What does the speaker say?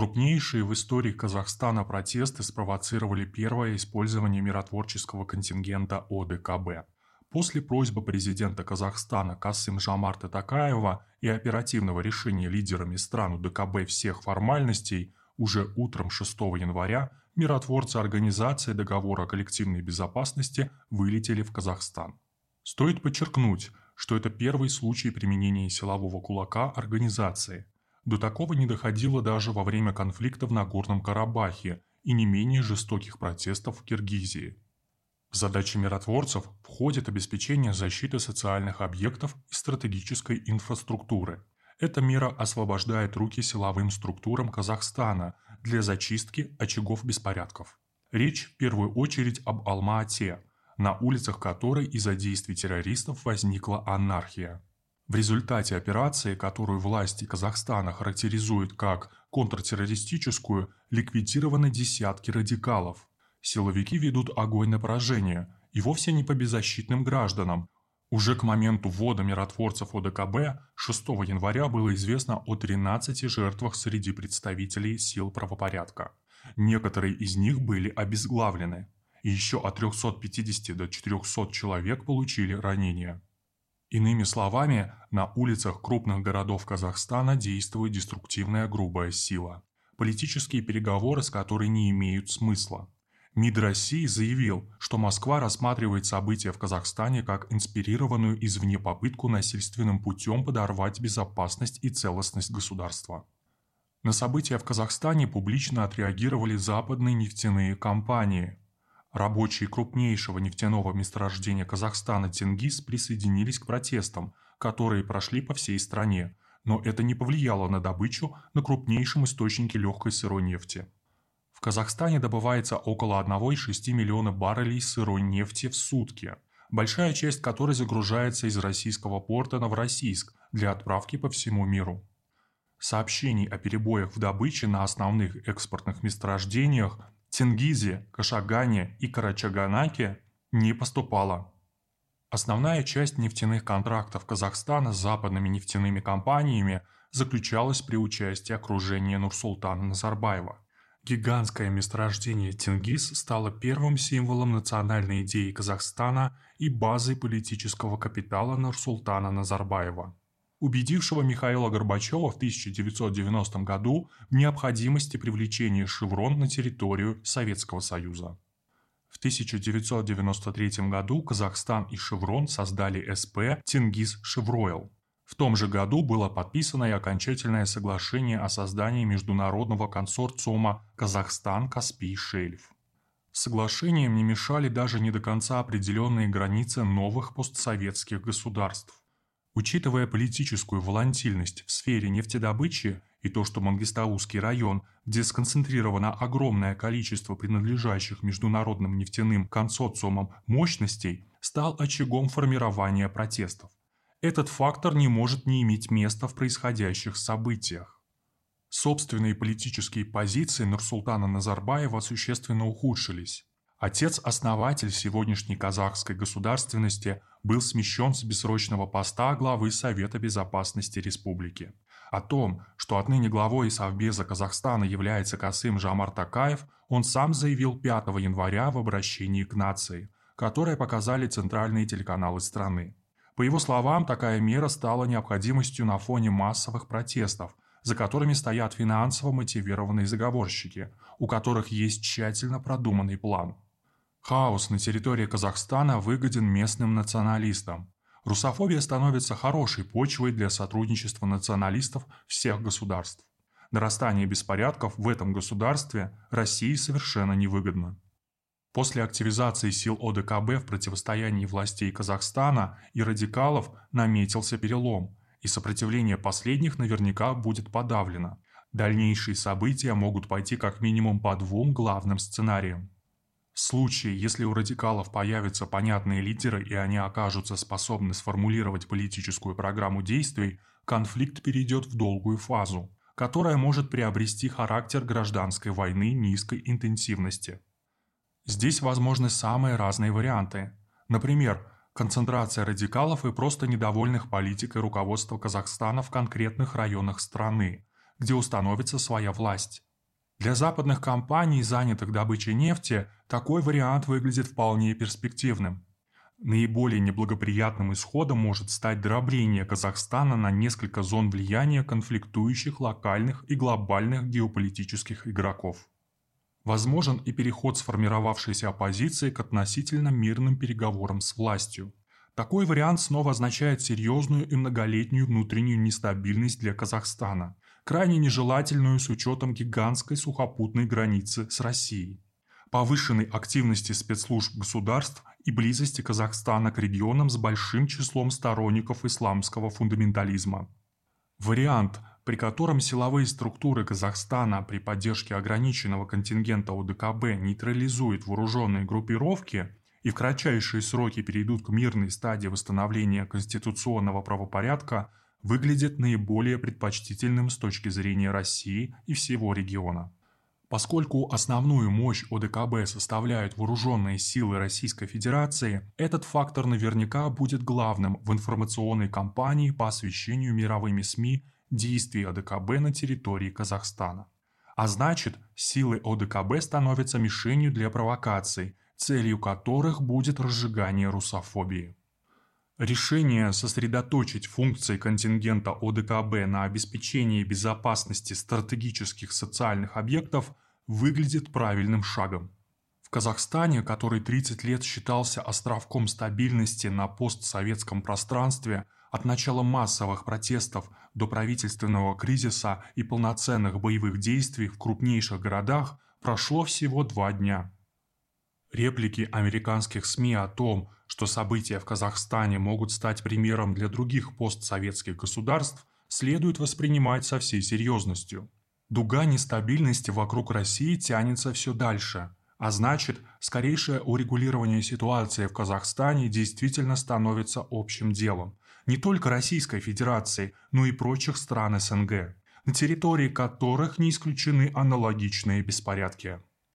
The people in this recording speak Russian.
Крупнейшие в истории Казахстана протесты спровоцировали первое использование миротворческого контингента ОДКБ. После просьбы президента Казахстана Касым Жамарта Такаева и оперативного решения лидерами стран УДКБ всех формальностей, уже утром 6 января миротворцы Организации договора о коллективной безопасности вылетели в Казахстан. Стоит подчеркнуть, что это первый случай применения силового кулака организации. До такого не доходило даже во время конфликта в Нагорном Карабахе и не менее жестоких протестов в Киргизии. В задачи миротворцев входит обеспечение защиты социальных объектов и стратегической инфраструктуры. Эта мера освобождает руки силовым структурам Казахстана для зачистки очагов беспорядков. Речь в первую очередь об Алма-Ате, на улицах которой из-за действий террористов возникла анархия. В результате операции, которую власти Казахстана характеризуют как контртеррористическую, ликвидированы десятки радикалов, Силовики ведут огонь на поражение, и вовсе не по беззащитным гражданам. Уже к моменту ввода миротворцев ОДКБ 6 января было известно о 13 жертвах среди представителей сил правопорядка. Некоторые из них были обезглавлены. И еще от 350 до 400 человек получили ранения. Иными словами, на улицах крупных городов Казахстана действует деструктивная грубая сила. Политические переговоры, с которой не имеют смысла. МИД России заявил, что Москва рассматривает события в Казахстане как инспирированную извне попытку насильственным путем подорвать безопасность и целостность государства. На события в Казахстане публично отреагировали западные нефтяные компании. Рабочие крупнейшего нефтяного месторождения Казахстана Тенгиз присоединились к протестам, которые прошли по всей стране, но это не повлияло на добычу на крупнейшем источнике легкой сырой нефти. В Казахстане добывается около 1,6 миллиона баррелей сырой нефти в сутки, большая часть которой загружается из российского порта Новороссийск для отправки по всему миру. Сообщений о перебоях в добыче на основных экспортных месторождениях Тенгизе, Кашагане и Карачаганаке не поступало. Основная часть нефтяных контрактов Казахстана с западными нефтяными компаниями заключалась при участии окружения Нурсултана Назарбаева – Гигантское месторождение Тенгиз стало первым символом национальной идеи Казахстана и базой политического капитала Нурсултана Назарбаева, убедившего Михаила Горбачева в 1990 году в необходимости привлечения «Шеврон» на территорию Советского Союза. В 1993 году Казахстан и «Шеврон» создали СП «Тенгиз Шевройл», в том же году было подписано и окончательное соглашение о создании международного консорциума «Казахстан-Каспий-Шельф». Соглашением не мешали даже не до конца определенные границы новых постсоветских государств. Учитывая политическую волатильность в сфере нефтедобычи и то, что Мангистаузский район, где сконцентрировано огромное количество принадлежащих международным нефтяным консорциумам мощностей, стал очагом формирования протестов. Этот фактор не может не иметь места в происходящих событиях. Собственные политические позиции Нурсултана Назарбаева существенно ухудшились. Отец-основатель сегодняшней казахской государственности был смещен с бессрочного поста главы Совета Безопасности Республики. О том, что отныне главой Совбеза Казахстана является Касым Жамар Такаев, он сам заявил 5 января в обращении к нации, которое показали центральные телеканалы страны. По его словам, такая мера стала необходимостью на фоне массовых протестов, за которыми стоят финансово мотивированные заговорщики, у которых есть тщательно продуманный план. Хаос на территории Казахстана выгоден местным националистам. Русофобия становится хорошей почвой для сотрудничества националистов всех государств. Нарастание беспорядков в этом государстве России совершенно невыгодно. После активизации сил ОДКБ в противостоянии властей Казахстана и радикалов наметился перелом, и сопротивление последних наверняка будет подавлено. Дальнейшие события могут пойти как минимум по двум главным сценариям. В случае, если у радикалов появятся понятные лидеры и они окажутся способны сформулировать политическую программу действий, конфликт перейдет в долгую фазу, которая может приобрести характер гражданской войны низкой интенсивности – Здесь возможны самые разные варианты. Например, концентрация радикалов и просто недовольных политикой руководства Казахстана в конкретных районах страны, где установится своя власть. Для западных компаний, занятых добычей нефти, такой вариант выглядит вполне перспективным. Наиболее неблагоприятным исходом может стать дробление Казахстана на несколько зон влияния конфликтующих локальных и глобальных геополитических игроков. Возможен и переход сформировавшейся оппозиции к относительно мирным переговорам с властью. Такой вариант снова означает серьезную и многолетнюю внутреннюю нестабильность для Казахстана, крайне нежелательную с учетом гигантской сухопутной границы с Россией повышенной активности спецслужб государств и близости Казахстана к регионам с большим числом сторонников исламского фундаментализма. Вариант, при котором силовые структуры Казахстана при поддержке ограниченного контингента ОДКБ нейтрализуют вооруженные группировки и в кратчайшие сроки перейдут к мирной стадии восстановления конституционного правопорядка, выглядит наиболее предпочтительным с точки зрения России и всего региона. Поскольку основную мощь ОДКБ составляют вооруженные силы Российской Федерации, этот фактор наверняка будет главным в информационной кампании по освещению мировыми СМИ действий ОДКБ на территории Казахстана. А значит, силы ОДКБ становятся мишенью для провокаций, целью которых будет разжигание русофобии. Решение сосредоточить функции контингента ОДКБ на обеспечении безопасности стратегических социальных объектов выглядит правильным шагом. В Казахстане, который 30 лет считался островком стабильности на постсоветском пространстве, от начала массовых протестов до правительственного кризиса и полноценных боевых действий в крупнейших городах прошло всего два дня. Реплики американских СМИ о том, что события в Казахстане могут стать примером для других постсоветских государств, следует воспринимать со всей серьезностью. Дуга нестабильности вокруг России тянется все дальше, а значит, скорейшее урегулирование ситуации в Казахстане действительно становится общим делом не только Российской Федерации, но и прочих стран СНГ, на территории которых не исключены аналогичные беспорядки.